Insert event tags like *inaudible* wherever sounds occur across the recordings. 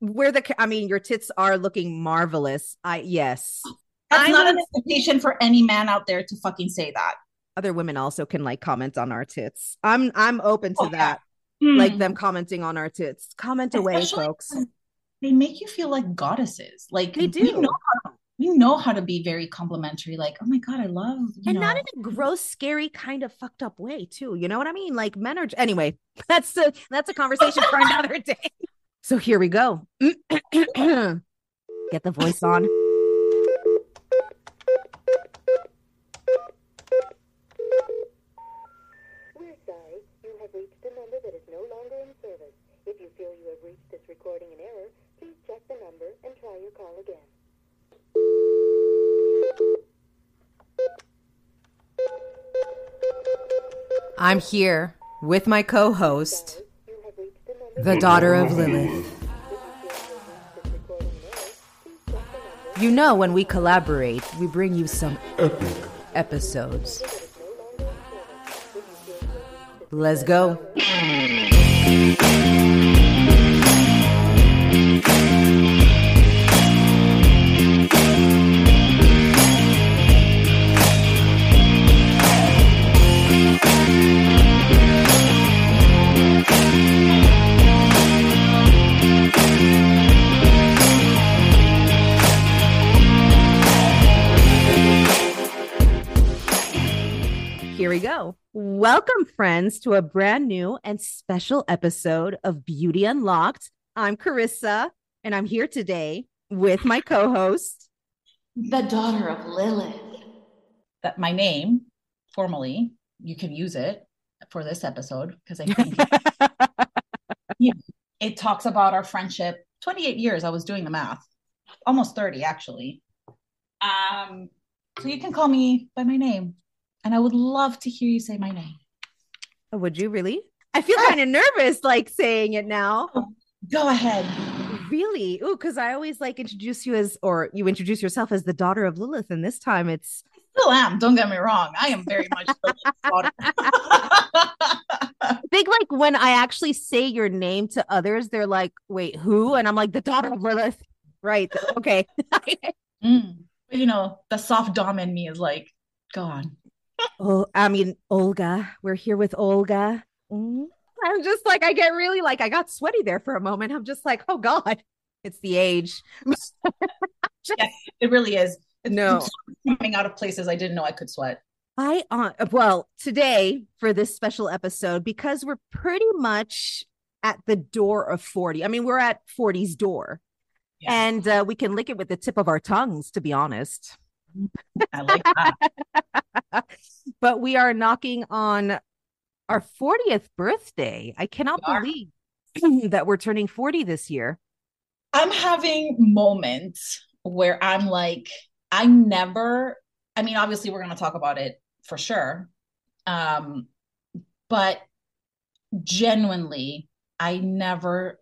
where the I mean, your tits are looking marvelous. I yes. That's I'm not a- an invitation for any man out there to fucking say that. Other women also can like comment on our tits. I'm I'm open to Oh, yeah. that. Hmm. Like them commenting on our tits. Comment away, folks. They make you feel like goddesses. Like They We do. know how, we know how to be very complimentary. Like, oh my god, I love you and know. not in a gross, scary kind of fucked up way, too. You know what I mean? Like men are anyway. *laughs* That's a that's a conversation for another *laughs* day. So here we go. *clears throat* Get the voice on. We're sorry. You have reached a number that is no longer in service. If you feel you have reached this recording in error, please check the number and try your call again. I'm here with my co-host, Sorry, you have reached a number the daughter of Lilith. You know, when we collaborate, we bring you some epic episodes. that is we go. Welcome, friends, to a brand new and special episode of Beauty Unlocked. I'm Carissa, and I'm here today with my co host. the daughter of Lilith. That my name, formally, you can use it for this episode because I *laughs* think it talks about our friendship. 28 years, I was doing the math. Almost 30, actually. Um, so you can call me by my name. And I would love to hear you say my name. Would you really? I feel kind of nervous like saying it now. Go ahead. Really? Ooh, because I always like introduce you as, or you introduce yourself as the daughter of Lilith, and this time it's I Still am, don't get me wrong. I am very much Lilith's *laughs* daughter. I think like when I actually say your name to others, they're like, "Wait, who?" And I'm like, "The daughter of Lilith." Right? Okay. *laughs* Mm. But, you know, the soft dom in me is like, go on. Oh, I mean, Olga. We're here with Olga. Mm. I'm just like, I get really like, I got sweaty there for a moment. I'm just like, oh God, it's the age. *laughs* It really is. It's No. coming out of places I didn't know I could sweat. I uh, well today for this special episode because we're pretty much at the door of 40. I mean, we're at 40's door. Yeah. And uh, we can lick it with the tip of our tongues, to be honest. I like that. *laughs* but we are knocking on our 40th birthday. I cannot believe *clears throat* that we're turning 40 this year. I'm having moments where I'm like, I never, I mean, obviously we're going to talk about it for sure. Um, but genuinely, I never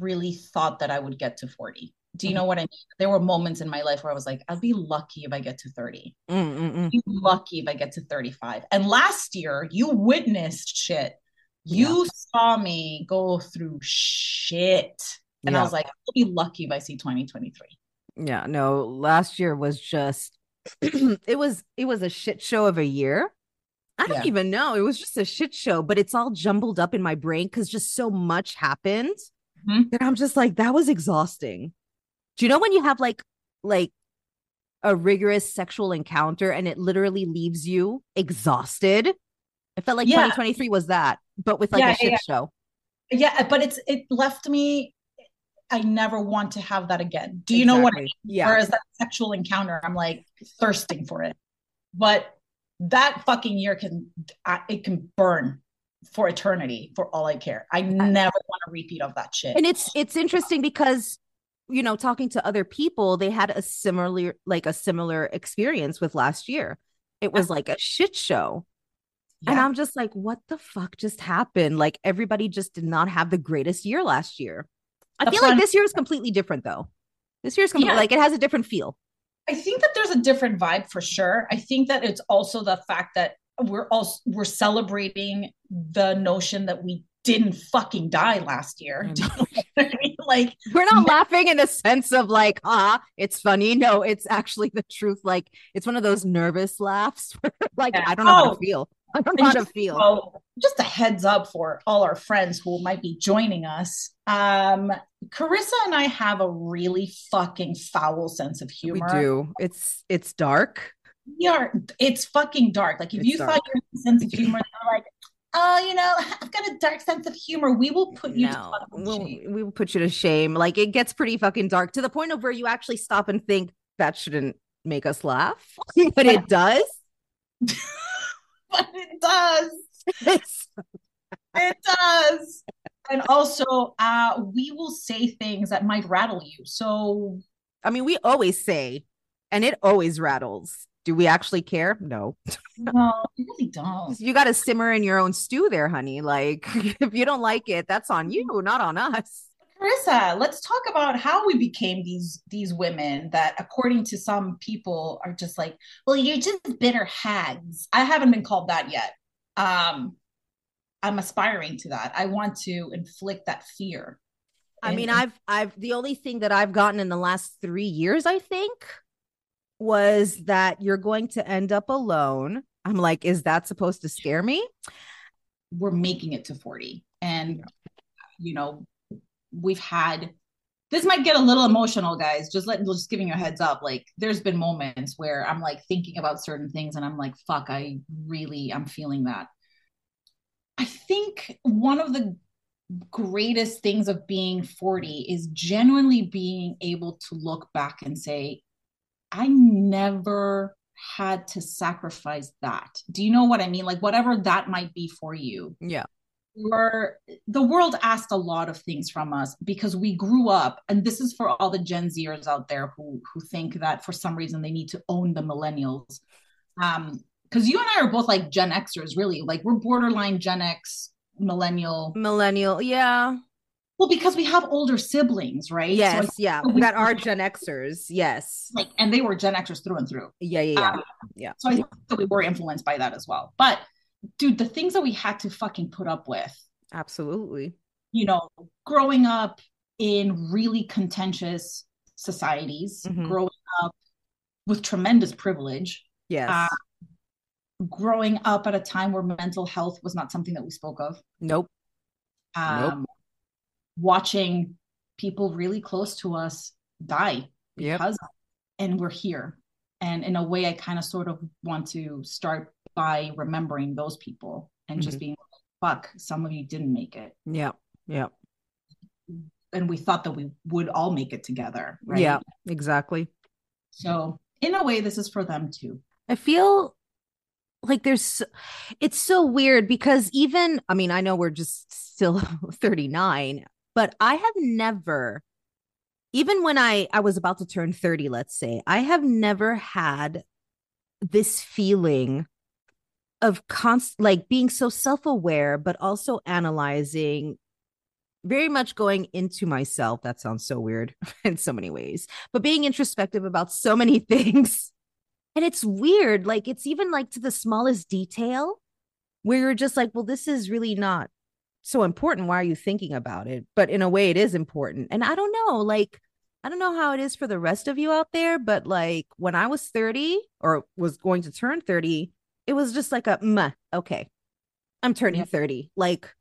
really thought that I would get to 40. Do you know what I mean? There were moments in my life where I was like, I'll be lucky if I get to 30. Mm, mm, mm. be lucky if I get to 35. And last year, you witnessed shit. You saw me go through shit. And I was like, I'll be lucky if I see 2023. Yeah, no, last year was just *clears throat* it was it was a shit show of a year. I don't Yeah. even know. It was just a shit show, but it's all jumbled up in my brain because just so much happened Mhm. that I'm just like, that was exhausting. Do you know when you have like like a rigorous sexual encounter and it literally leaves you exhausted? I felt like Yeah. 2023 was that, but with like Yeah, a shit yeah. show. Yeah, but it's it left me. I never want to have that again. Do you know what I mean? Yeah. Whereas that sexual encounter, I'm like thirsting for it. But that fucking year can I, it can burn for eternity for all I care. I never want a repeat of that shit. and it's it's interesting because you know talking to other people they had a similar like a similar experience with last year. It was like a shit show. And i'm just like what the fuck just happened? Like everybody just did not have the greatest year last year. I The feel like this year is completely different though. This year's completely Yeah. like it has a different feel. I think that there's a different vibe for sure. I think that it's also the fact that we're also we're celebrating the notion that we didn't fucking die last year. I *laughs* Do you know what I mean? like We're not laughing in the sense of like, ah, it's funny. No, it's actually the truth. Like it's one of those nervous laughs. *laughs* where, like Yeah. I don't know how Oh. to feel. I don't And know how to just- feel. well, just a heads up for all our friends who might be joining us. Um, Carissa and I have a really fucking foul sense of humor. we do. It's it's dark. We are. It's fucking dark. Like if It's you dark. thought you had a sense of humor, like, oh, you know, *laughs* I've got a dark sense of humor. We will put you to No, we'll, shame. we will put you to shame. Like it gets pretty fucking dark to the point of where you actually stop and think that shouldn't make us laugh, *laughs* but it does. *laughs* but it does. It does. And also, uh, we will say things that might rattle you. So I mean, we always say, and it always rattles. Do we actually care? No. no, we really don't. You got to simmer in your own stew there, honey. Like *laughs* if you don't like it, that's on you, not on us. Carissa, let's talk about how we became these these women that, according to some people, are just like, well, you're just bitter hags. I haven't been called that yet. Um, I'm aspiring to that. I want to inflict that fear. I mean, and- I've I've the only thing that I've gotten in the last 3 years, I think, was that you're going to end up alone. I'm like, is that supposed to scare me? we're making it to 40 and you know we've had this might get a little emotional guys just let just giving you a heads up like there's been moments where i'm like thinking about certain things and i'm like fuck i really i'm feeling that i think one of the greatest things of being 40 is genuinely being able to look back and say i never had to sacrifice that do you know what i mean like whatever that might be for you Yeah. we're the world asked a lot of things from us because we grew up and this is for all the gen zers out there who who think that for some reason they need to own the millennials um because you and i are both like gen xers really like we're borderline gen x millennial Millennial. Yeah. Well because we have older siblings right Yes, I- yeah. we- That are Gen Xers. Yes. like and they were gen xers through and through Yeah, yeah, yeah. Um, Yeah. so i think that we were influenced by that as well but dude the things that we had to fucking put up with Absolutely. you know, growing up in really contentious societies, Mhm. growing up with tremendous privilege, Yes. Uh, growing up at a time where mental health was not something that we spoke of, nope. um, watching people really close to us die Yep. because, and we're here. And in a way, I kind of sort of want to start by remembering those people and just Mhm. being, fuck, some of you didn't make it. Yeah. Yeah. and we thought that we would all make it together right Yeah. Exactly. so in a way this is for them too I feel like there's it's so weird because even I mean I know we're just still *laughs* 39 but I have never even when I I was about to turn 30 let's say I have never had this feeling of const like being so self-aware but also analyzing very much going into myself that sounds so weird *laughs* in so many ways but being introspective about so many *laughs* things and it's weird. Like it's even like to the smallest detail where you're just like, well, this is really not so important. Why are you thinking about it? But in a way, it is important. And I don't know, like, I don't know how it is for the rest of you out there, but like when I was 30 or was going to turn 30, it was just like a, meh, okay, I'm turning Yeah. 30. Like,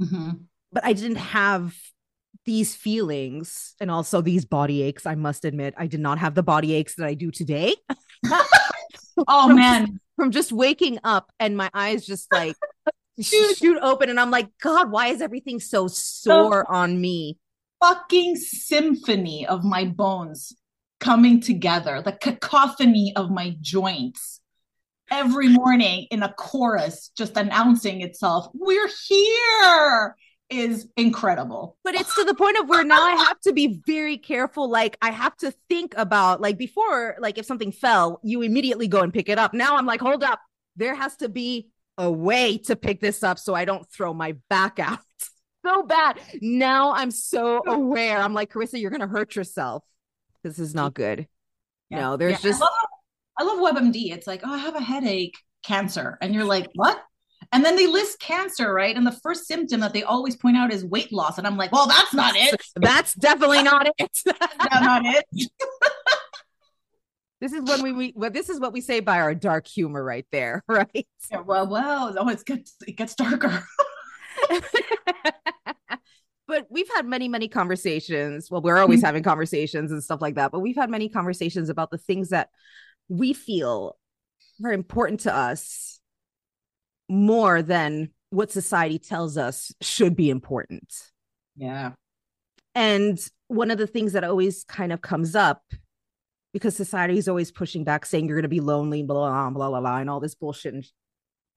mm-hmm. but I didn't have these feelings and also these body aches. I must admit, I did not have the body aches that I do today. *laughs* *laughs* oh From man from just waking up and my eyes just like. *laughs* shoot open and I'm like, God, why is everything so sore on me? fucking symphony of my bones coming together the cacophony of my joints every morning in a chorus just announcing itself we're here is incredible But it's to the point of where now I have to be very careful. Like I have to think about like before, like if something fell, you immediately go and pick it up. Now I'm like, hold up, there has to be a way to pick this up so I don't throw my back out. *laughs* so bad. Now I'm *laughs* so aware. I'm like, Carissa, you're gonna hurt yourself. This is not good. Yeah. No, there's Yeah. just I love, I love WebMD. It's like, oh, I have a headache, cancer. And you're like, what? And then they list cancer, right? And the first symptom that they always point out is weight loss. And I'm like, well, that's not it. That's definitely not it. *laughs* That's not it. This is when we, we well, this is what we say by our dark humor right there, *laughs* right? Yeah, well, well, oh, it gets it gets darker. *laughs* but we've had many, many conversations. Well, we're always mm-hmm. having conversations and stuff like that, but we've had many conversations about the things that we feel are important to us more than what society tells us should be important. Yeah. And one of the things that always kind of comes up because society is always pushing back, saying you're going to be lonely, blah, blah, blah, blah, blah, and all this bullshit and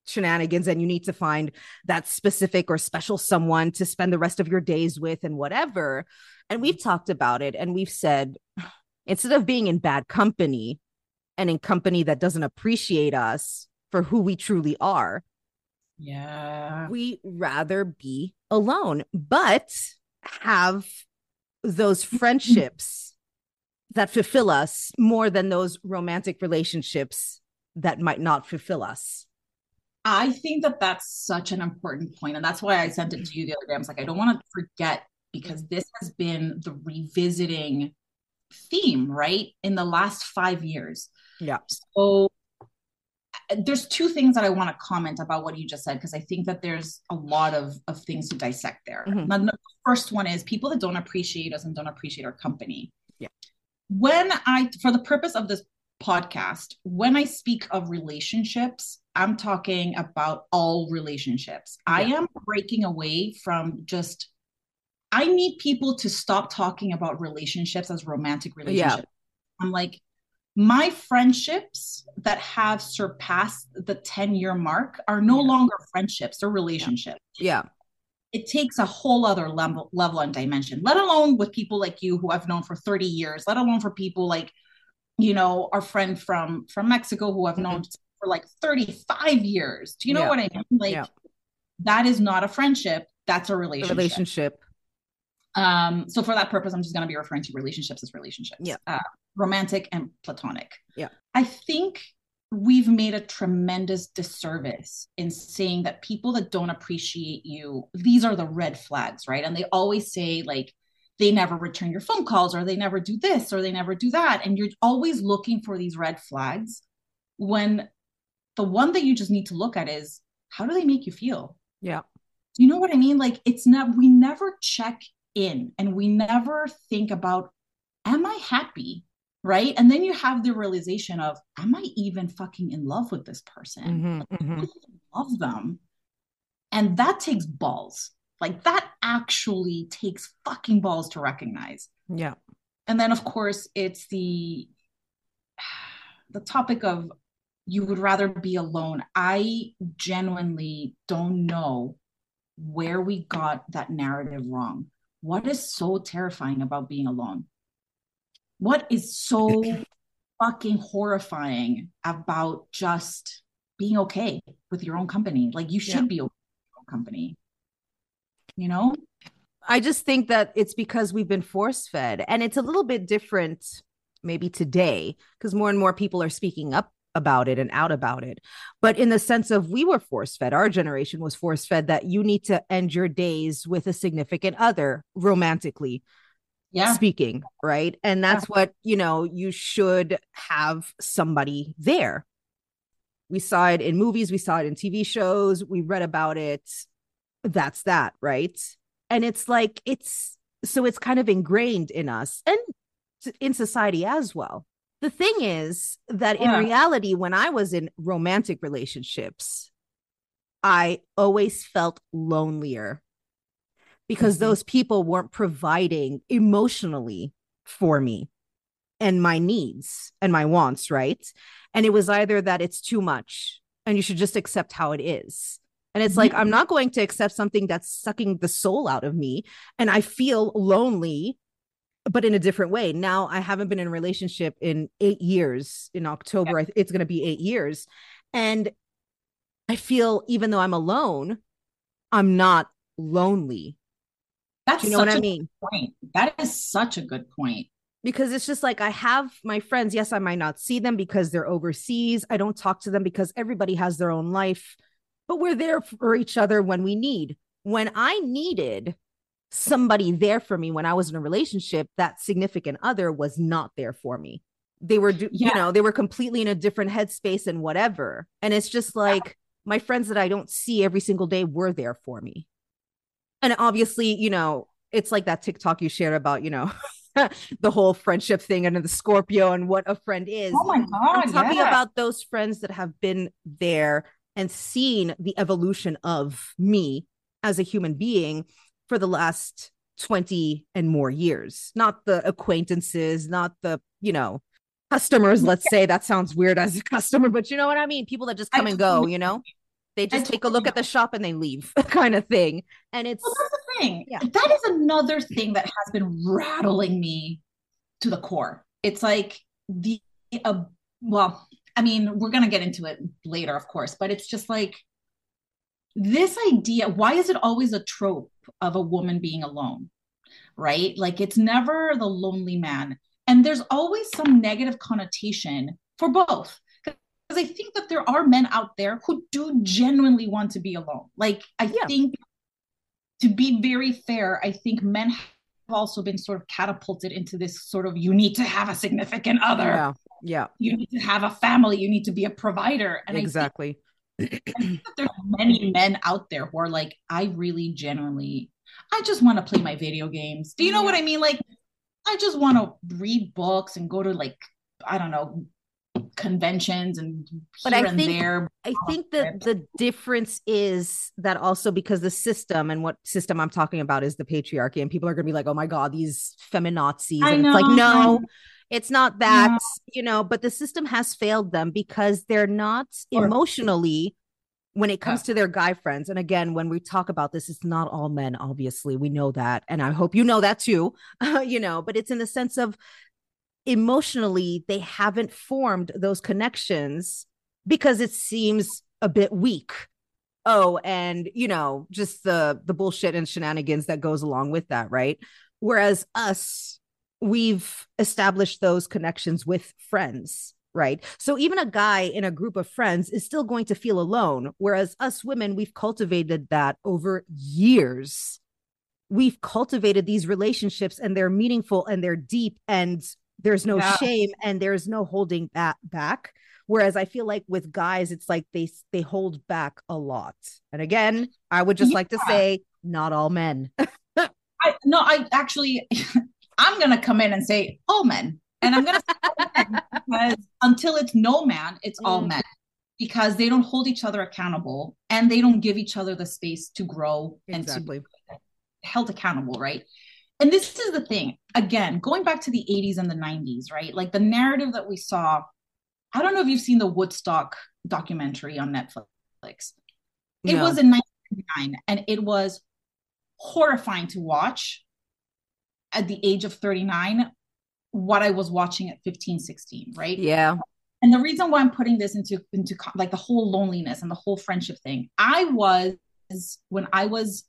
shenanigans. And you need to find that specific or special someone to spend the rest of your days with and whatever. And we've talked about it and we've said, *sighs* instead of being in bad company and in company that doesn't appreciate us for who we truly are, Yeah. we rather be alone, but have those *laughs* friendships that fulfill us more than those romantic relationships that might not fulfill us. I think that that's such an important point, and that's why I sent it to you the other day. I was like, I don't want to forget because this has been the revisiting theme, right, in the last five years. Yeah. So there's two things that I want to comment about what you just said because I think that there's a lot of of things to dissect there. Mhm. The first one is people that don't appreciate us and don't appreciate our company. Yeah. When I, for the purpose of this podcast, when I speak of relationships, I'm talking about all relationships. I am breaking away from just. I need people to stop talking about relationships as romantic relationships. Yeah. I'm like, my friendships that have surpassed the 10 year mark are no Yeah. longer friendships, they're relationships. Yeah. It takes a whole other level, level and dimension, let alone with people like you who I've known for 30 years, let alone for people like, you know, our friend from from Mexico who I've known for like 35 years. Do you know Yeah. what I mean? Like Yeah. that is not a friendship, that's a relationship. relationship. Um, so for that purpose, I'm just going to be referring to relationships as relationships. Yeah. Uh, romantic and platonic. Yeah. I think we've made a tremendous disservice in saying that people that don't appreciate you, these are the red flags, right? And they always say, like, they never return your phone calls or they never do this or they never do that. And you're always looking for these red flags when the one that you just need to look at is how do they make you feel? Yeah. You know what I mean? Like it's not we never check in and we never think about am I happy? Right? And then you have the realization of am I even fucking in love with this person? Mhm, mhm. I really love them. And that takes balls. Like that actually takes fucking balls to recognize. Yeah. And then of course it's the the topic of you would rather be alone. I genuinely don't know where we got that narrative wrong. What is so terrifying about being alone? What is so fucking horrifying about just being okay with your own company? Like you should Yeah. be okay with your own company. You know? I just think that it's because we've been force fed and it's a little bit different maybe today because more and more people are speaking up about it and out about it. But in the sense of we were force fed, our generation was force fed that you need to end your days with a significant other romantically Yeah. speaking, right? And that's what, you know, you should have somebody there. We saw it in movies, we saw it in TV shows, we read about it. That's that, right? And it's like, it's so it's kind of ingrained in us and in society as well. The thing is that in reality, when I was in romantic relationships, I always felt lonelier because Mhm. those people weren't providing emotionally for me and my needs and my wants, right? And it was either that it's too much and you should just accept how it is. And it's like, Mhm. I'm not going to accept something that's sucking the soul out of me. And I feel lonely, but in a different way. Now I haven't been in a relationship in eight years. In October, th- it's going to be eight years. And I feel, even though I'm alone, I'm not lonely. That's Do you know what I mean? point. That is such a good point. because it's just like I have my friends. Yes, I might not see them because they're overseas. I don't talk to them because everybody has their own life. but we're there for each other when we need. When I needed somebody there for me when I was in a relationship, that significant other was not there for me. They were, do- Yeah. you know, they were completely in a different headspace and whatever. And it's just like my friends that I don't see every single day were there for me. And obviously, you know, it's like that TikTok you shared about, you know, *laughs* the whole friendship thing and the Scorpio and what a friend is. Oh my god, I'm talking yeah. about those friends that have been there and seen the evolution of me as a human being for the last 20 and more years. Not the acquaintances, not the, you know, customers, *laughs* let's say. That sounds weird as a customer, but you know what I mean? People that just I come and go, you know? They just take a look at the shop and they leave, *laughs* kind of thing. And it's Well, that's the thing. Yeah. That is another thing that has been rattling me to the core. It's like the uh, well, I mean, we're gonna get into it later, of course, but it's just like this idea. Why is it always a trope of a woman being alone? Right? Like it's never the lonely man, and there's always some negative connotation for both. Because I think that there are men out there who do genuinely want to be alone. Like I Yeah. think to be very fair, I think men have also been sort of catapulted into this sort of you need to have a significant other, yeah, yeah, you need to have a family, you need to be a provider. And exactly. I think that there's many men out there who are like, I really genuinely, I just want to play my video games. Do you know what I mean? Like, I just want to read books and go to like, I don't know, conventions and But I and think- there. I think that the difference is that also because the system and what system I'm talking about is the patriarchy, and people are going to be like, "Oh my god, these feminazis," and it's like, no, it's not that, you know. But the system has failed them because they're not emotionally when it comes Yeah. to their guy friends. And again, when we talk about this, it's not all men. Obviously, we know that, and I hope you know that too. *laughs* you know, but it's in the sense of emotionally they haven't formed those connections because it seems a bit weak. Oh and you know just the the bullshit and shenanigans that goes along with that right? Whereas us we've established those connections with friends right? So even a guy in a group of friends is still going to feel alone. Whereas us women we've cultivated that over years. We've cultivated these relationships and they're meaningful and they're deep and there's no Yeah. shame and there's no holding that back whereas i feel like with guys it's like they they hold back a lot and again i would just like to say not all men *laughs* I no, I actually *laughs* I'm gonna come in and say all men. And I'm gonna say all men *laughs* because until it's no man, it's all Mm. men. Because they don't hold each other accountable and they don't give each other the space to grow and to be held accountable, right? And this is the thing. Again, going back to the 80s and the 90s, right? Like the narrative that we saw. I don't know if you've seen the Woodstock documentary on Netflix. It No. was in 1999 and it was horrifying to watch at the age of 39 what I was watching at 15, 16, right? yeah And the reason why I'm putting this into into like the whole loneliness and the whole friendship thing, I was when I was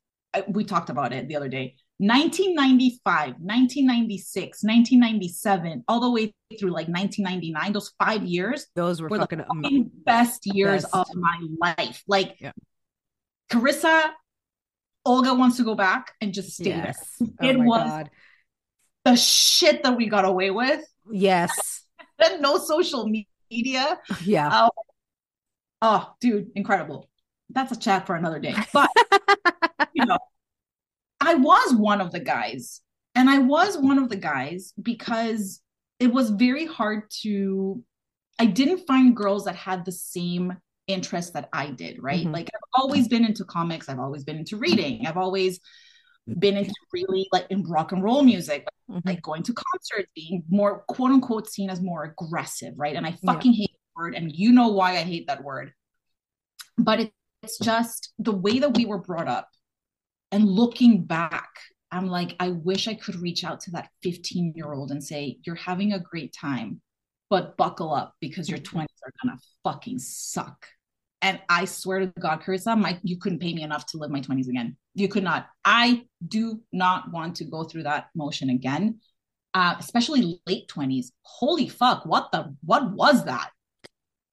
we talked about it the other day. 1995, 1996, 1997, all the way through like 1999, those 5 years those were were the fucking am- fucking best years Best. of my life. Like Yeah. Carissa, Olga wants to go back and just stay there. Oh it oh my was- god The shit that we got away with, yes *laughs* no social media. yeah uh, Oh, dude, incredible. That's a chat for another day. But *laughs* you know, I was one of the guys. And I was one of the guys because it was very hard to I didn't find girls that had the same interests that I did, right? Mhm. Like I've always been into comics, I've always been into reading, I've always been into really like in rock and roll music, Mhm. like going to concerts, being more quote unquote seen as more aggressive, right? And I Yeah. fucking hate that word, and you know why I hate that word. But it, it's just the way that we were brought up. And looking back, I'm like, I wish I could reach out to that 15 year old and say, You're having a great time, but buckle up because your 20s are gonna fucking suck. And I swear to God, Carissa, my you couldn't pay me enough to live my 20s again. You could not. I do not want to go through that motion again. Uh, especially late 20s. Holy fuck, what the what was that?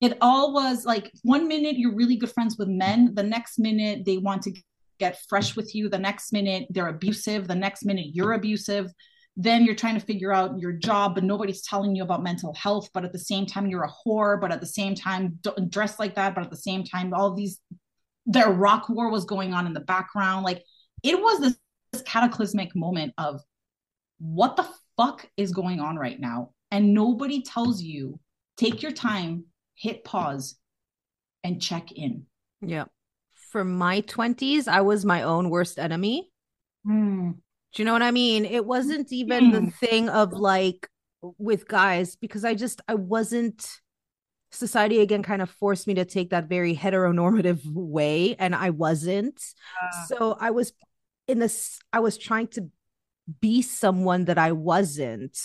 it all was like one minute you're really good friends with men the next minute they want to get fresh with you the next minute they're abusive the next minute you're abusive then you're trying to figure out your job but nobody's telling you about mental health but at the same time you're a whore but at the same time dressed like that but at the same time all these the Iraq war was going on in the background. Like it was this, this cataclysmic moment of what the fuck is going on right now? And nobody tells you take your time hit pause and check in. Yeah. For my 20s, I was my own worst enemy. Hmm. Do you know what I mean? It wasn't even the Mm. thing of like with guys because I just I wasn't society again kind of forced me to take that very heteronormative way and I wasn't. So I was in this I was trying to be someone that I wasn't.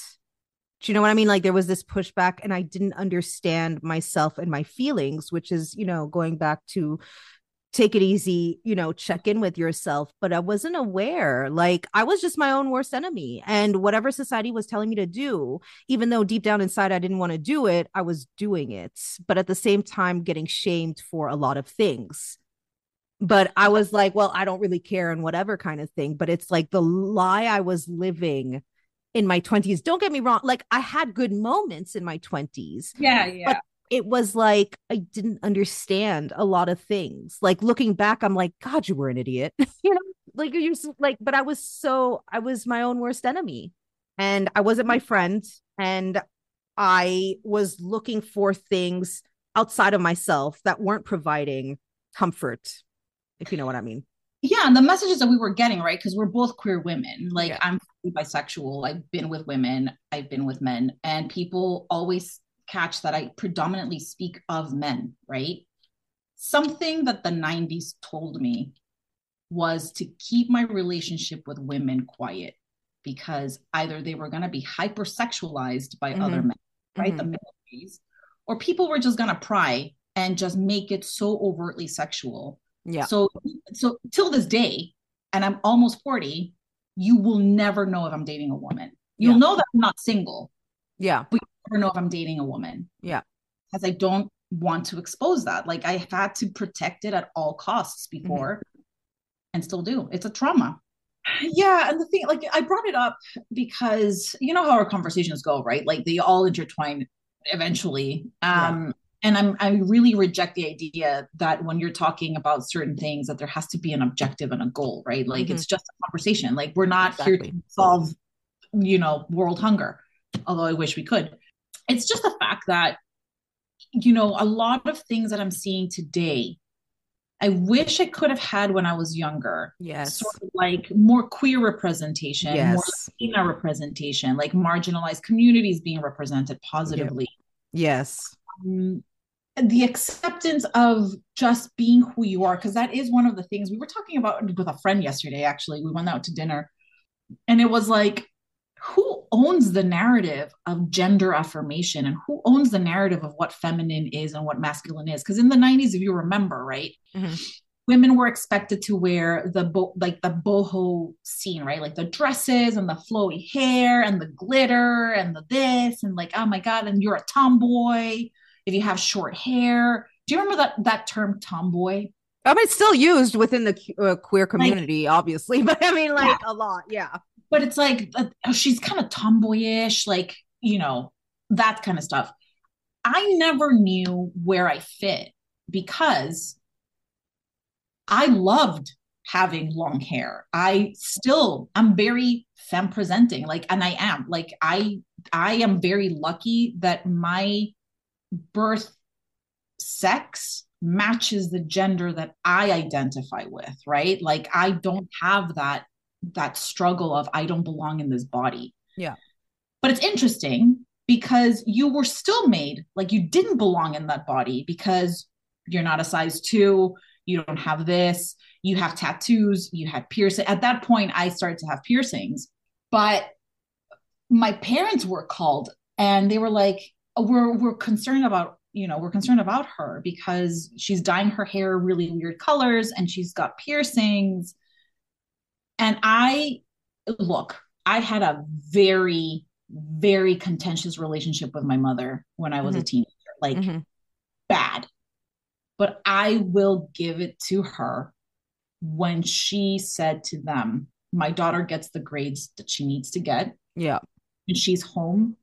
Do you know what I mean? Like there was this pushback and I didn't understand myself and my feelings, which is, you know, going back to take it easy, you know, check in with yourself. But I wasn't aware. Like I was just my own worst enemy. And whatever society was telling me to do, even though deep down inside I didn't want to do it, I was doing it. But at the same time, getting shamed for a lot of things. But I was like, well, I don't really care and whatever kind of thing. But it's like the lie I was living in my 20s. Don't get me wrong. Like I had good moments in my 20s yeah yeah But- it was like I didn't understand a lot of things. Like looking back, I'm like, God, you were an idiot. *laughs* you know, like you're s- like, but I was so I was my own worst enemy, and I wasn't my friend, and I was looking for things outside of myself that weren't providing comfort, if you know what I mean. yeah and the messages that we were getting right because we're both queer women like Yeah. i'm bisexual i've been with women i've been with men and people always catch that i predominantly speak of men right something that the 90s told me was to keep my relationship with women quiet because either they were going to be hypersexualized by Mhm. other men right the Mhm. male or people were just going to pry and just make it so overtly sexual Yeah. so so till this day, and I'm almost 40, you will never know if I'm dating a woman. You'll Yeah. know that I'm not single, Yeah. but you never know if I'm dating a woman. Yeah. Because I don't want to expose that. Like I had to protect it at all costs Mm-hmm. before and still do. It's a trauma. Yeah, and the thing, like I brought it up because you know how our conversations go, right? Like they all intertwine eventually. Um, and I'm I really reject the idea that when you're talking about certain things that there has to be an objective and a goal, right? Like Mhm. it's just a conversation. Like we're not here to solve, you know, world hunger, although I wish we could. It's just the fact that you know, a lot of things that I'm seeing today, I wish I could have had when I was younger. Yes. Sort of like more queer representation, more Latina representation, like marginalized communities being represented positively. Yes. Um, the acceptance of just being who you are, because that is one of the things we were talking about with a friend yesterday. Actually, we went out to dinner, and it was like, owns the narrative of gender affirmation, and who owns the narrative of what feminine is and what masculine is? Because in the '90s, if you remember, right, Mhm. women were expected to wear the bo- like the boho scene, right, like the dresses and the flowy hair and the glitter and the this and like, oh my god, and you're a tomboy if you have short hair. Do you remember that that term tomboy? I mean, it's still used within the uh, queer community, obviously, *laughs* but I mean, like Yeah. a lot. Yeah. But it's like uh, she's kind of tomboyish, like you know that kind of stuff. I never knew where I fit because I loved having long hair. I still I'm very femme presenting, like, and I am like I I am very lucky that my birth sex matches the gender that I identify with, right? Like I don't have that that struggle of I don't belong in this body. Yeah. But it's interesting because you were still made like you didn't belong in that body because you're not a size 2, you don't have this, you have tattoos, you had piercing. At that point I started to have piercings, but my parents were called and they were like uh, we're we're concerned about you know we're concerned about her because she's dyeing her hair really weird colors and she's got piercings and i look i had a very very contentious relationship with my mother when i was a Mhm. teenager like Mhm. bad. But I will give it to her when she said to them, My daughter gets the grades that she needs to get. Yeah. And she's home,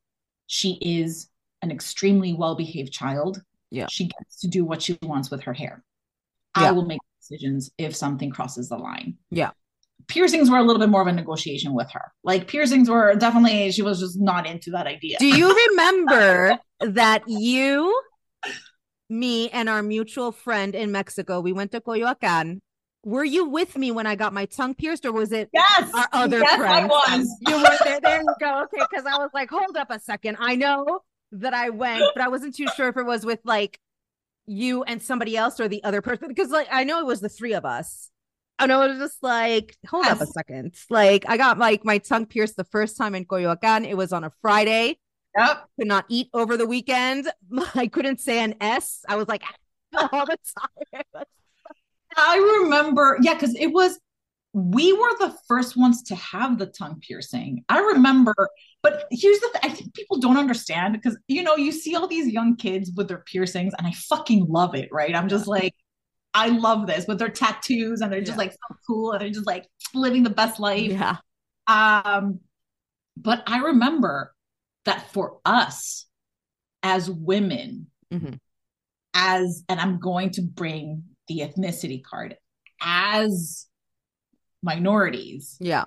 she is an extremely well behaved child. Yeah. She gets to do what she wants with her hair. Yeah. I will make decisions if something crosses the line. Yeah. Piercings were a little bit more of a negotiation with her. Like piercings were definitely, she was just not into that idea. Do you *laughs* remember that you, me, and our mutual friend in Mexico, we went to Coyoacan? Were you with me when I got my tongue pierced, or was it yes. our other yes, friends? I was. You were there. There you go. Okay, because I was like, hold up a second. I know that I went, but I wasn't too sure if it was with like you and somebody else or the other person because like I know it was the three of us. And I was just like, hold up a second. Like I got like my tongue pierced the first time in Coyoacan. It was on a Friday. Yep. Could not eat over the weekend. *laughs* I couldn't say an S. I was like *laughs* all the time. I remember, yeah, because it was we were the first ones to have the tongue piercing. I remember, but here's the thing: I think people don't understand because you know you see all these young kids with their piercings, and I fucking love it. Right? I'm just like, I love this with their tattoos, and they're just Yeah. like so cool, and they're just like living the best life. yeah. Um, but I remember that for us as women, Mhm. as and I'm going to bring the ethnicity card as minorities, Yeah.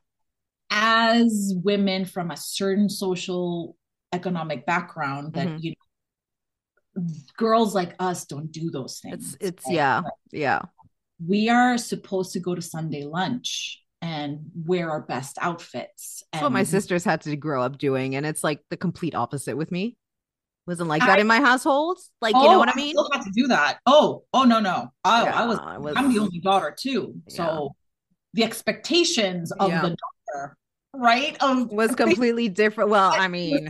as women from a certain social economic background that Mhm. you know girls like us don't do those things. It's it's right? yeah. Yeah. We are supposed to go to Sunday lunch and wear our best outfits. That's what my sisters had to grow up doing. And it's like the complete opposite with me. Wasn't like that I- in my household. Like, you know oh, what I mean? still had to do that. Oh, oh no, no. Oh, I was, Yeah, it was- I'm the only daughter too. So the expectations of Yeah. the daughter, right? Of was *laughs* completely different. Well, I mean,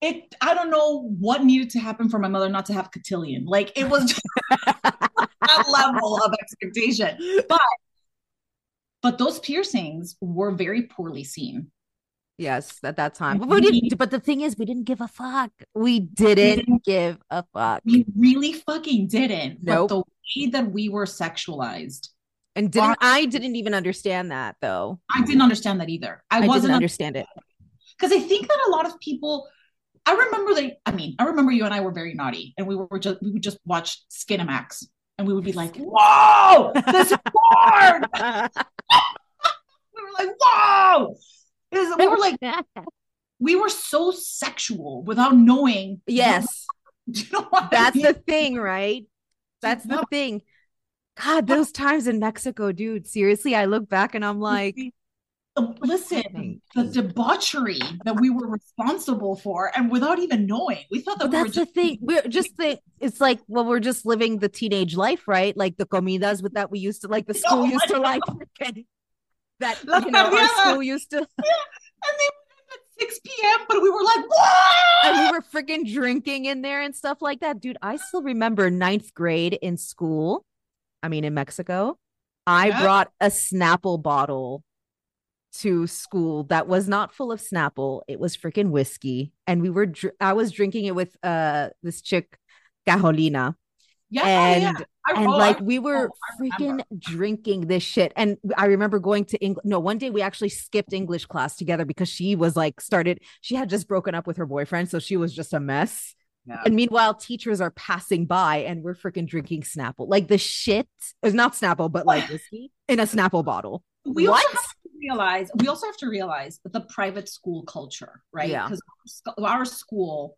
it I don't know what needed to happen for my mother not to have cotillion. Like it was that *laughs* level of expectation. But but those piercings were very poorly seen. yes, at that time. But, we we- didn't, but the thing is, we didn't give a fuck. We didn't didn't- give a fuck. We really fucking didn't. Nope. But the way that we were sexualized, And didn't I didn't even understand that though. I didn't understand that either. I, I, wasn't didn't understand it. because I think that a lot of people. I remember that. I mean, I remember you and I were very naughty, and we were just we would just watch Skinamax, and we would be like, "Whoa, this is porn!" *laughs* *laughs* we were like, "Whoa!" Is- we were like, we were so sexual without knowing. yes, *laughs* you know what I that's mean? the thing, right? That's the thing. God, those times in Mexico, dude. Seriously, I look back and I'm like, Oh, listen, the debauchery that we were responsible for, and without even knowing, we thought that we were that's the just thing. We're just the it's like well, we're just living the teenage life, right? Like the comidas with that we used to like the *laughs* school Oh used to like *laughs* that La you know our school used to *laughs* Yeah. and they were at 6 p.m., but we were like, "What?" and we were freaking drinking in there and stuff like that. Dude, I still remember ninth grade in school. I mean in Mexico. I Yeah. brought a Snapple bottle to school that was not full of Snapple. It was freaking whiskey. And we were dr- I was drinking it with uh this chick Carolina. yeah, yeah, yeah. and I- and oh, I- like we were oh, freaking drinking this shit and i remember going to english no one day we actually skipped english class together because she was like started she had just broken up with her boyfriend so she was just a mess Yeah. and meanwhile teachers are passing by and we're freaking drinking snapple like the shit is not snapple but like *sighs* whiskey in a snapple bottle we What? Also have to realize we also have to realize that the private school culture, right? Yeah. Because our school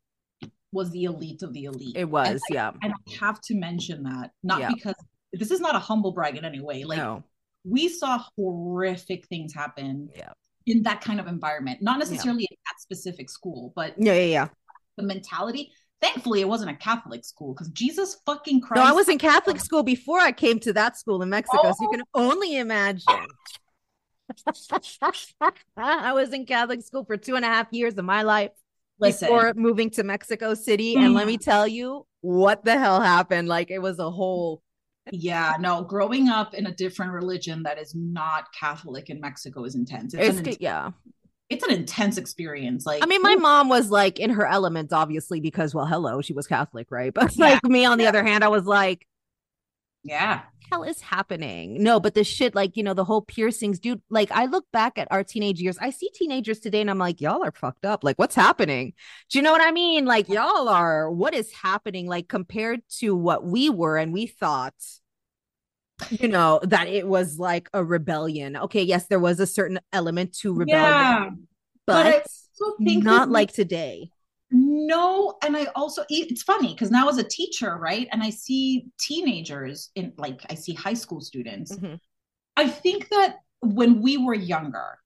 was the elite of the elite. it was yeah And I have to mention that, not Yeah. because this is not a humble brag in any way. Like no we saw horrific things happen Yeah. in that kind of environment, not necessarily at that specific school, but yeah yeah yeah the mentality. Thankfully, it wasn't a Catholic school because Jesus fucking Christ. no i was in catholic school before i came to that school in mexico so you can only imagine *laughs* *laughs* i was in catholic school for two and a half years of my life Listen, before moving to Mexico City. And let me tell you what the hell happened. Like it was a whole yeah, no, growing up in a different religion that is not Catholic in Mexico is intense. It's, it's an, yeah. it's an intense experience. Like I mean, my mom was like in her element, obviously, because well, hello, she was Catholic, right? *laughs* But Yeah. like me, on the Yeah. other hand, I was like, yeah. hell is happening? No, but the shit, like, you know, the whole piercings, dude. Like, I look back at our teenage years, I see teenagers today and I'm like, y'all are fucked up. Like, what's happening? Do you know what I mean? Like, y'all are, what is happening? Like, compared to what we were and we thought, you know, that it was like a rebellion. Okay, yes, there was a certain element to rebellion, Yeah. but, But I think not like today. No, and I also it's funny because now as a teacher, right? And I see teenagers in like I see high school students. Mhm. I think that when we were younger,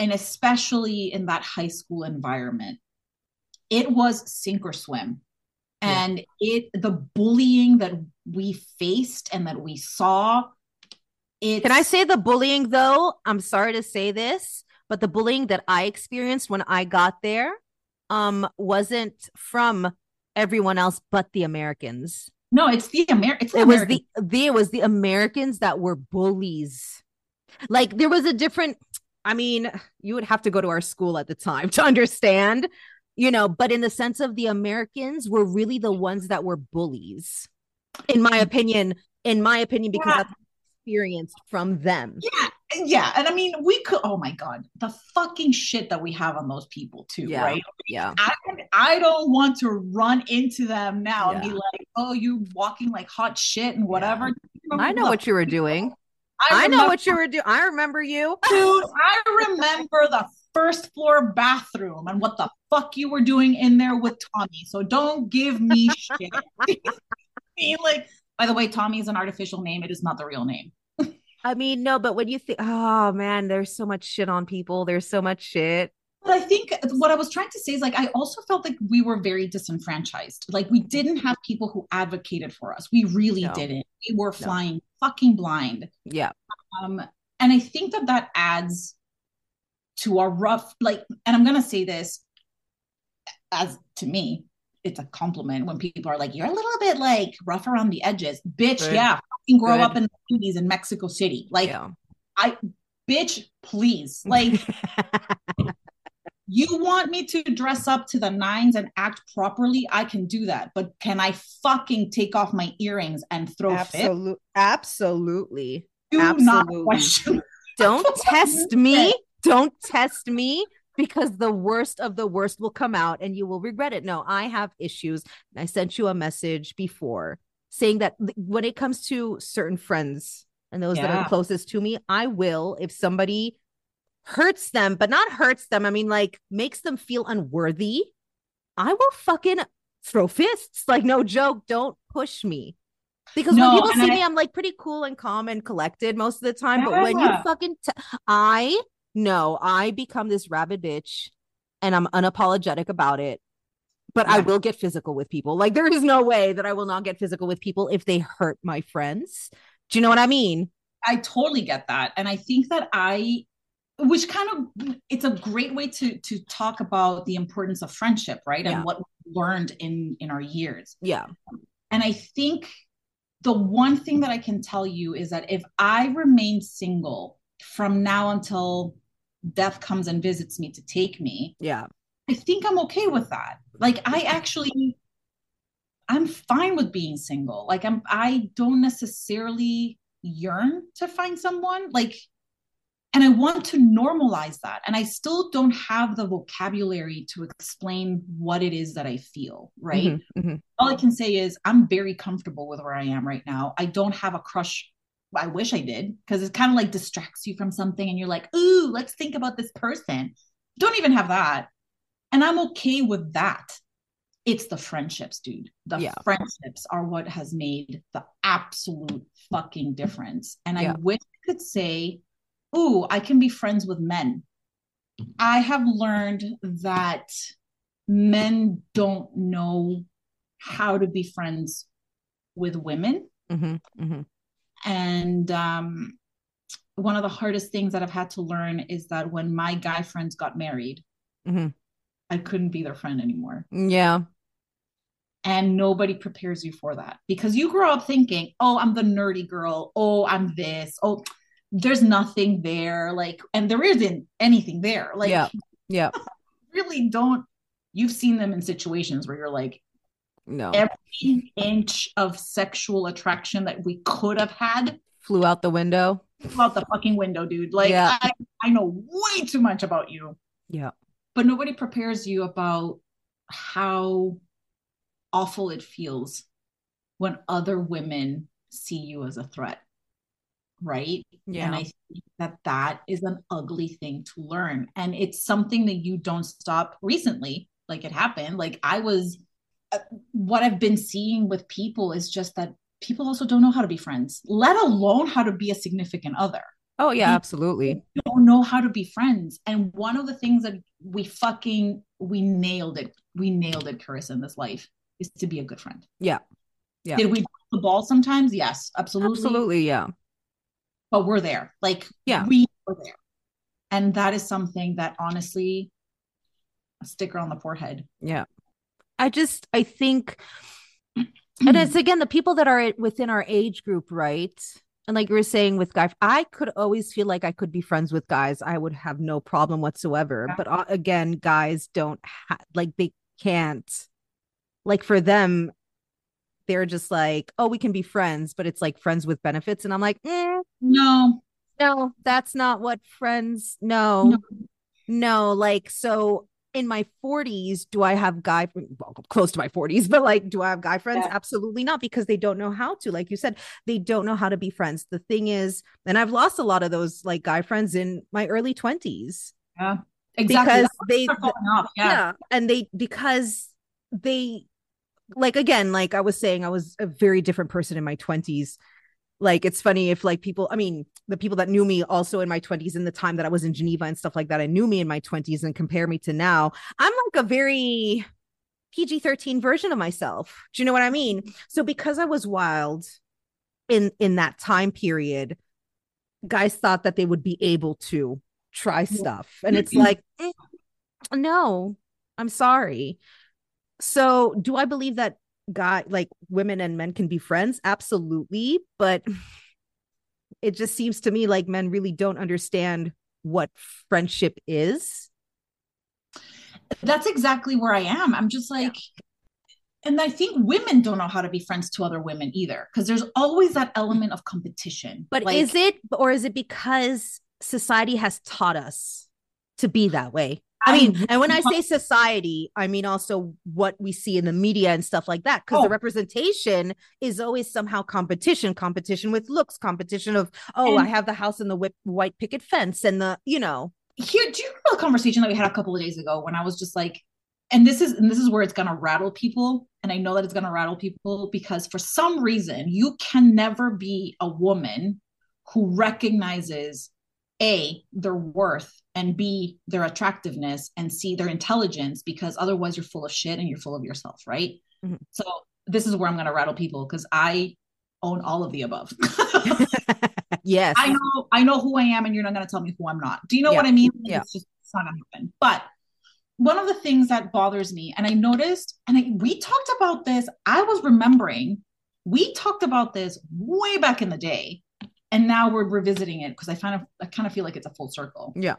and especially in that high school environment, it was sink or swim. Yeah. And it the bullying that we faced and that we saw. It Can I say the bullying though? I'm sorry to say this, but the bullying that I experienced when I got there um wasn't from everyone else but the Americans. no? It's the Amer. It's the It was American the the it was the Americans that were bullies. Like there was a different I mean, you would have to go to our school at the time *laughs* to understand, you know, but in the sense of the Americans were really the ones that were bullies. In my opinion, in my opinion because Yeah. that's experienced from them. Yeah, yeah, and I mean, we could. Oh my god, the fucking shit that we have on those people too, Yeah. right? Yeah. I I don't want to run into them now and be like, "Oh, you walking like hot shit and whatever." I know what you were doing. I, I know what you were doing. I remember you. dude. I remember the first floor bathroom and what the fuck you were doing in there with Tommy. So don't give me shit. *laughs* I mean, like, by the way, Tommy is an artificial name. It is not the real name. I mean, no, but when you think, oh man, there's so much shit on people. There's so much shit. But I think what I was trying to say is like I also felt like we were very disenfranchised. Like we didn't have people who advocated for us. We really No. didn't. We were flying fucking blind. Yeah. Um, and I think that that adds to our rough like. And I'm gonna say this as to me, it's a compliment when people are like, "You're a little bit like rough around the edges, bitch." Good. Yeah, fucking grow Good. up in the 80s in Mexico City, like, yeah. bitch, please, like. *laughs* You want me to dress up to the nines and act properly? I can do that. But can I fucking take off my earrings and throw fit? Absolutely. Absolutely. Do not question. Don't *laughs* test me. Don't test me because the worst of the worst will come out and you will regret it. No, I have issues. I sent you a message before saying that when it comes to certain friends and those that are closest to me, I will, if somebody hurts them, but not hurts them, I mean, like makes them feel unworthy, I will fucking throw fists. Like, no joke. Don't push me. Because No, when people see I- me, I'm like pretty cool and calm and collected most of the time. But when you fucking, t- I know I become this rabid bitch and I'm unapologetic about it. But I will get physical with people. Like, there is no way that I will not get physical with people if they hurt my friends. Do you know what I mean? I totally get that. And I think that I which kind of it's a great way to to talk about the importance of friendship, right? Yeah. And what we learned in in our years. Yeah. And I think the one thing that I can tell you is that if I remain single from now until death comes and visits me to take me, Yeah. I think I'm okay with that. Like I actually I'm fine with being single. Like I'm I don't necessarily yearn to find someone like and I want to normalize that. And I still don't have the vocabulary to explain what it is that I feel, right? Mhm, mhm. All I can say is I'm very comfortable with where I am right now. I don't have a crush. I wish I did because it kind of like distracts you from something and you're like, ooh, let's think about this person. Don't even have that. And I'm okay with that. It's the friendships, dude. The Yeah. friendships are what has made the absolute fucking difference. And Yeah. I wish I could say, ooh, I can be friends with men. I have learned that men don't know how to be friends with women. Mhm, mhm. And um, one of the hardest things that I've had to learn is that when my guy friends got married, Mhm. I couldn't be their friend anymore. Yeah. And nobody prepares you for that because you grow up thinking, oh, I'm the nerdy girl. Oh, I'm this. Oh, there's nothing there like and there isn't anything there like yeah. Yeah. *laughs* really don't you've seen them in situations where you're like No. every inch of sexual attraction that we could have had Flew out the window. Flew out the fucking window dude like Yeah. I, I know way too much about you Yeah. But nobody prepares you about how awful it feels when other women see you as a threat right? Yeah. and i think that that is an ugly thing to learn. And it's something that you don't stop recently like it happened. Like i was uh, what i've been seeing with people is just that people also don't know how to be friends let alone how to be a significant other oh yeah, absolutely. don't know how to be friends. And one of the things that we fucking we nailed it. We nailed it, Carissa, in this life is to be a good friend. Yeah. Yeah. Did we drop the ball sometimes? Yes, absolutely. Absolutely. Yeah. But we're there. Like Yeah. we were there. And that is something that honestly a sticker on the forehead. Yeah. I just I think and it's *clears throat* again the people that are within our age group, right? And like you were saying with guy, I could always feel like I could be friends with guys. I would have no problem whatsoever. Yeah. But uh, again, guys don't ha- like they can't. Like for them, they're just like, oh, we can be friends, but it's like friends with benefits, and I'm like, eh, no, no, that's not what friends. No, No. no, like so. In my 40s, do I have guy well, close to my 40s, but like, do I have guy friends? Yeah. Absolutely not, because they don't know how to. Like you said, they don't know how to be friends. The thing is, and I've lost a lot of those like guy friends in my early 20s yeah. Exactly. because they, what they're falling off. yeah. Yeah. and they because they like again like i was saying i was a very different person in my 20s like it's funny if like people i mean the people that knew me also in my 20s in the time that i was in geneva and stuff like that and knew me in my 20s and compare me to now i'm like a very pg-13 version of myself. Do you know what i mean? So because i was wild in in that time period guys thought that they would be able to try stuff. And it's like eh, no i'm sorry. So do i believe that guy like women and men can be friends? Absolutely. But it just seems to me like men really don't understand what friendship is That's exactly where I am. I'm just like, and I think women don't know how to be friends to other women either, because there's always that element of competition. but like, is it or is it because society has taught us to be that way I mean, and when I say society, I mean also what we see in the media and stuff like that. Because Oh. the representation is always somehow competition, competition with looks, competition of, oh, I have the house and the whip, white picket fence and the, you know, here do you remember the conversation that we had a couple of days ago when i was just like and this is and this is where it's going to rattle people and i know that it's going to rattle people because for some reason you can never be a woman who recognizes a their worth and b their attractiveness and c their intelligence because otherwise you're full of shit and you're full of yourself right Mhm. so this is where i'm going to rattle people because i own all of the above *laughs* yes. I know I know who I am and you're not gonna tell me who I'm not. Do you know Yeah. what I mean? Yeah. It's just it's not gonna happen. But one of the things that bothers me, and I noticed, and I, we talked about this, I was remembering, we talked about this way back in the day, and now we're revisiting it because I kind of I kind of feel like it's a full circle. Yeah.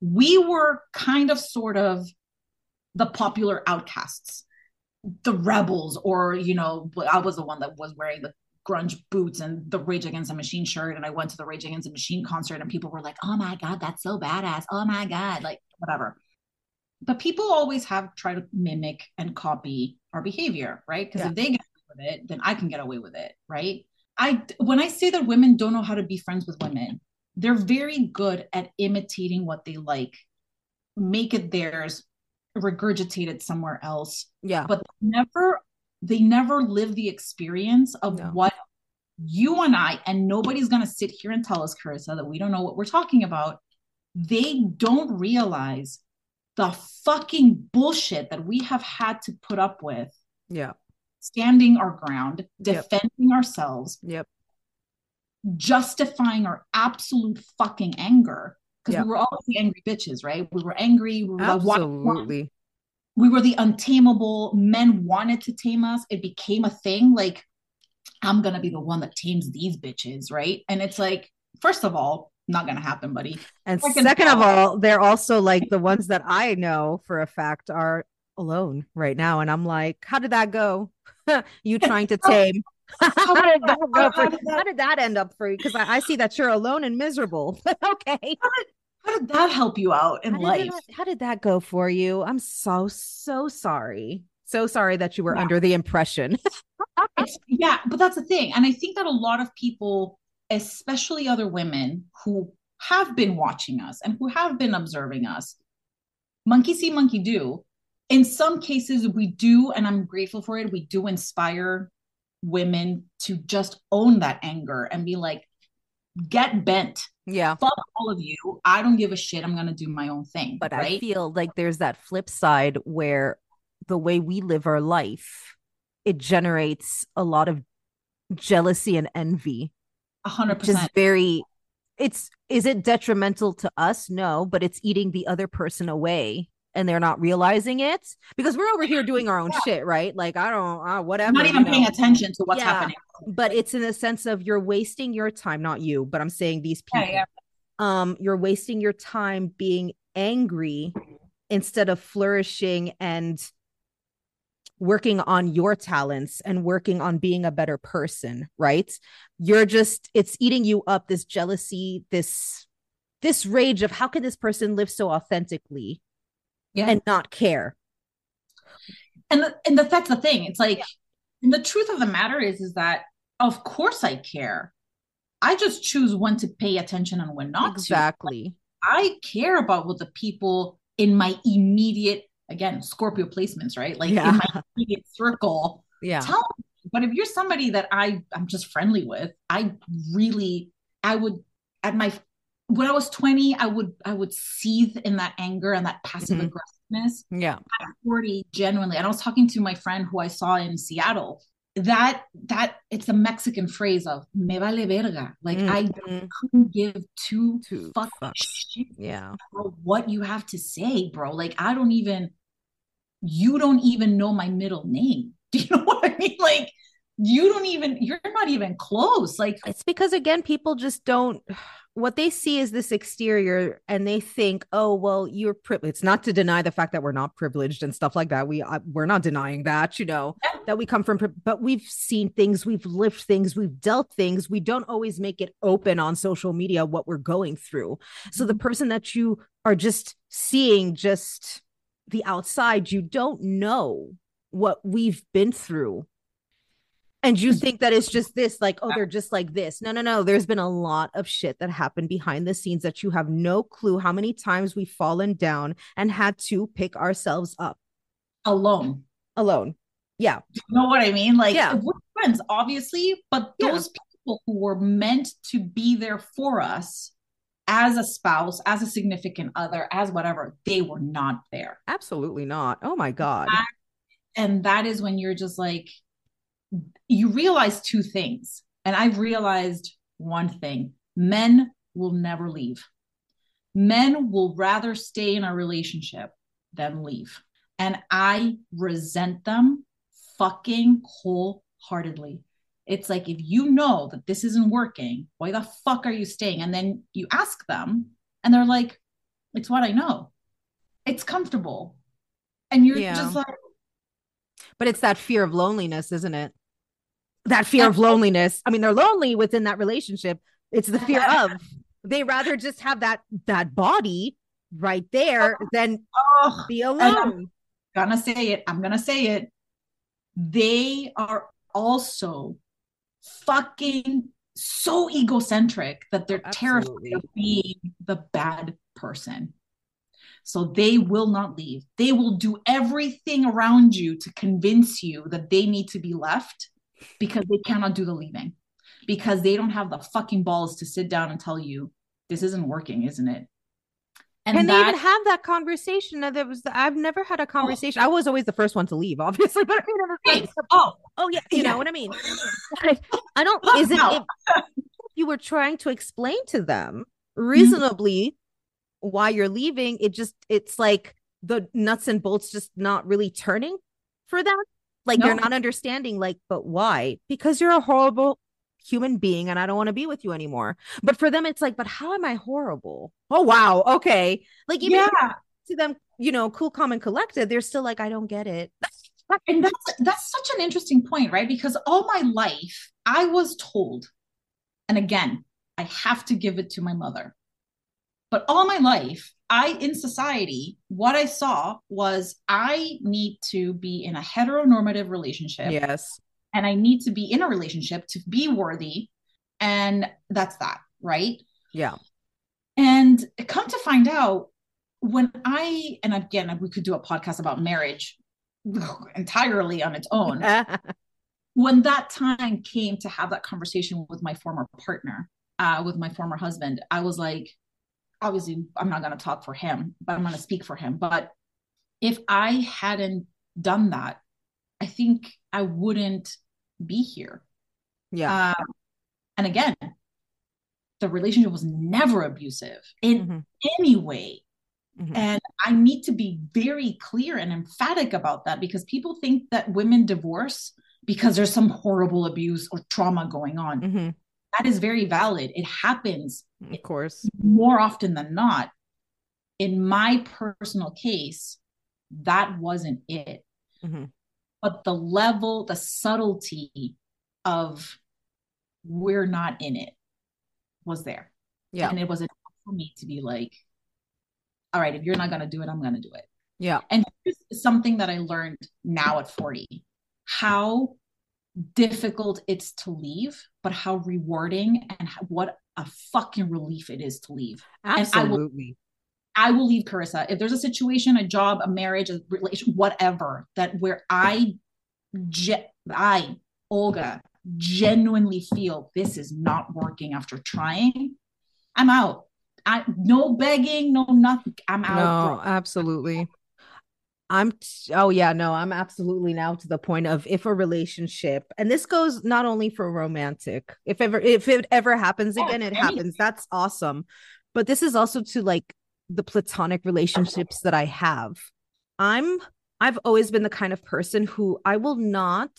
We were kind of sort of the popular outcasts, the rebels, or you know, I was the one that was wearing the grunge boots and the Rage Against the Machine shirt. And I went to the Rage Against the Machine concert, and people were like, "Oh my god, that's so badass! Oh my god!" Like whatever. But people always have tried to mimic and copy our behavior, right? Because Yeah. if they get away with it, then I can get away with it, right? I when I say that women don't know how to be friends with women, they're very good at imitating what they like, make it theirs, regurgitate it somewhere else, Yeah. but never they never live the experience of No. what you and I and nobody's going to sit here and tell us Carissa that we don't know what we're talking about. They don't realize the fucking bullshit that we have had to put up with Yeah. Standing our ground, Yep. defending ourselves, Yep. justifying our absolute fucking anger because Yeah. we were all the angry bitches, right? We were angry. We were Absolutely. we were the untamable men wanted to tame us it became a thing like i'm gonna be the one that tames these bitches right and it's like first of all, not gonna happen, buddy. And Second second, of all, they're also like the ones that I know for a fact are alone right now. And I'm like, how did that go? *laughs* you trying to *laughs* tame. *laughs* how, did that go for, how how did that end up for you? Because I, I see that you're alone and miserable. okay. How did that help you out in How did, life? that, how did that go for you? I'm so, so sorry. So sorry that you were Yeah. under the impression. Yeah, but that's the thing. And I think that a lot of people, especially other women who have been watching us and who have been observing us, monkey see, monkey do. In some cases, we do, and I'm grateful for it. We do inspire women to just own that anger and be like, get bent. yeah. Fuck all of you. I don't give a shit. I'm going to do my own thing. But I feel like there's that flip side where the way we live our life, it generates a lot of jealousy and envy, A hundred which is percent. very it's is it detrimental to us? No, but it's eating the other person away and they're not realizing it because we're over here doing our own shit, right? Like I don't uh, whatever. Not even you paying attention to what's Yeah. happening. But it's in the sense of you're wasting your time, not you, but I'm saying these people. Yeah, yeah. um you're wasting your time being angry instead of flourishing and working on your talents and working on being a better person right you're just it's eating you up this jealousy this this rage of how can this person live so authentically Yeah. and not care. And the, and the, that's the thing. It's like and the truth of the matter is is that of course i care. I just choose when to pay attention and when not to. Exactly. I care about what the people in my immediate again scorpio placements right? Like Yeah. in my *laughs* immediate circle yeah. tell me. But if you're somebody that i i'm just friendly with i really i would at my when i was 20 i would i would seethe in that anger and that passive Mhm. aggressiveness. Yeah. At 40 genuinely and i was talking to my friend who i saw in seattle that that it's a mexican phrase of me vale verga. Like i Mhm. couldn't give two Two fuck yeah. what you have to say bro. Like i don't even you don't even know my middle name. *laughs* Do you know what i mean? Like you don't even you're not even close. Like it's because again people just don't what they see is this exterior and they think oh well you're privileged it's not to deny the fact that we're not privileged and stuff like that. We uh, we're not denying that you know Yeah. that we come from but we've seen things we've lived things we've dealt things. We don't always make it open on social media what we're going through. So the person that you are just seeing just the outside you don't know what we've been through and you *laughs* think that it's just this like oh they're just like this. No no no. There's been a lot of shit that happened behind the scenes that you have no clue how many times we've fallen down and had to pick ourselves up. Alone. Alone. Yeah. You know what i mean? Like Yeah. we're friends obviously but Yeah. those people who were meant to be there for us as a spouse as a significant other as whatever they were not there. Absolutely not. Oh my god. And that is when you're just like you realize two things and i've realized one thing. Men will never leave. Men will rather stay in a relationship than leave. And i resent them fucking wholeheartedly. It's like if you know that this isn't working why the fuck are you staying? And then you ask them and they're like it's what i know. It's comfortable. And you're Yeah. just like but it's that fear of loneliness isn't it? That fear of loneliness. I mean they're lonely within that relationship. It's the fear *laughs* of they rather just have that that body right there oh. than oh be I'm- alone. gonna say it. I'm gonna say it. They are also fucking so egocentric that they're terrified of being the bad person. So they will not leave. They will do everything around you to convince you that they need to be left because they cannot do the leaving. Because they don't have the fucking balls to sit down and tell you this isn't working, isn't it? And Can they even have that conversation? There was I've never had a oh. conversation. I was always the first one to leave, *laughs* obviously, but I mean, in the sense of- oh oh yeah, you Yeah. know what I mean. *laughs* I, I don't. Is it if you were trying to explain to them mm-hmm. reasonably why you're leaving? It just it's like the nuts and bolts just not really turning for them. Like they're not understanding. Like, but why? Because you're a horrible human being and I don't want to be with you anymore. But for them, it's like, but how am I horrible? Oh, wow. Okay. Like, even yeah. to them, you know, cool, calm, and collected, they're still like, I don't get it. *laughs* and that's that's such an interesting point, right? Because all my life I was told, and again, I have to give it to my mother. But all my life, I in society, what I saw was I need to be in a heteronormative relationship. Yes. And I need to be in a relationship to be worthy. And that's that, right? Yeah. And come to find out, when I, and again, we could do a podcast about marriage *laughs* entirely on its own. *laughs* when that time came to have that conversation with my former partner, uh, with my former husband, I was like, obviously, I'm not going to talk for him, but I'm going to speak for him. But if I hadn't done that, I think I wouldn't be here. Yeah. Uh, and again, the relationship was never abusive in mm-hmm. any way. Mm-hmm. And I need to be very clear and emphatic about that because people think that women divorce because there's some horrible abuse or trauma going on. Mm-hmm. That is very valid. It happens, of course, more often than not. In my personal case, that wasn't it. Mm-hmm. But the level, the subtlety of we're not in it was there. Yeah. And it was enough for me to be like, all right, if you're not going to do it, I'm going to do it. Yeah. And something that I learned now at 40 how difficult it's to leave, but how rewarding and how, what a fucking relief it is to leave. Absolutely. I will, leave Carissa. If there's a situation, a job, a marriage, a relation, whatever, that where I, ge- I, Olga, genuinely feel this is not working after trying, I'm out. I no begging, no nothing. I'm out. No, bro. absolutely. I'm t- oh yeah, no, I'm absolutely now to the point of if a relationship and this goes not only for romantic, if ever if it ever happens again, it anything. happens. That's awesome. But this is also to like the platonic relationships that I have. I'm I've always been the kind of person who I will not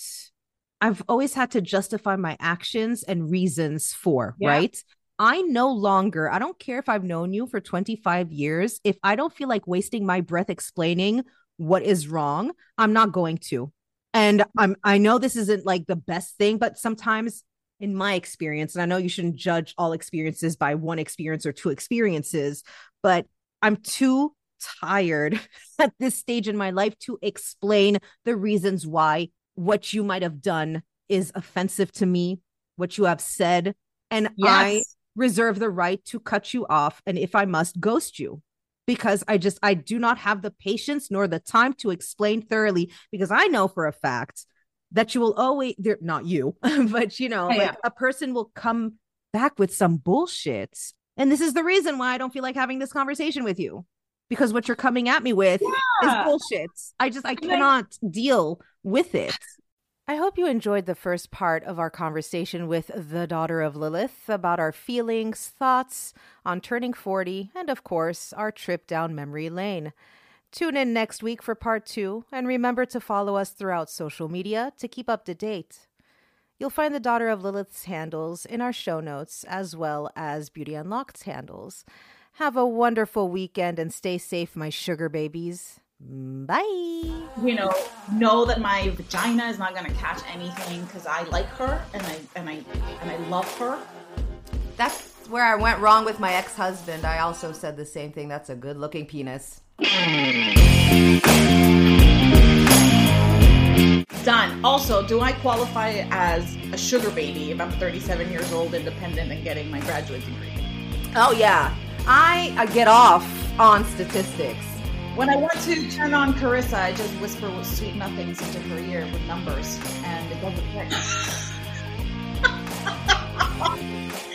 I've always had to justify my actions and reasons for, yeah. right? I no longer, I don't care if I've known you for 25 years. If I don't feel like wasting my breath explaining what is wrong, I'm not going to. And I'm I know this isn't like the best thing, but sometimes in my experience, and I know you shouldn't judge all experiences by one experience or two experiences, but I'm too tired *laughs* at this stage in my life to explain the reasons why what you might have done is offensive to me, what you have said. And yes. I reserve the right to cut you off. And if I must, ghost you because I just I do not have the patience nor the time to explain thoroughly because I know for a fact that you will always there not you *laughs* but you know like yeah. a person will come back with some bullshit and this is the reason why I don't feel like having this conversation with you because what you're coming at me with yeah. is bullshit I just I cannot deal with it I hope you enjoyed the first part of our conversation with the daughter of Lilith about our feelings, thoughts on turning 40, and of course, our trip down memory lane. Tune in next week for part two, and remember to follow us throughout social media to keep up to date. You'll find the Daughter of Lilith's handles in our show notes, as well as Beauty Unlocked's handles. Have a wonderful weekend and stay safe, my sugar babies. Bye. You know, know that my vagina is not gonna catch anything because I like her and I and I and I love her. That's where I went wrong with my ex-husband. I also said the same thing. That's a good-looking penis. Done. Also, do I qualify as a sugar baby if I'm 37 years old, independent, and getting my graduate degree? Oh yeah, I, I get off on statistics. When I want to turn on Carissa, I just whisper sweet nothings into her ear with numbers, and it doesn't work. *laughs*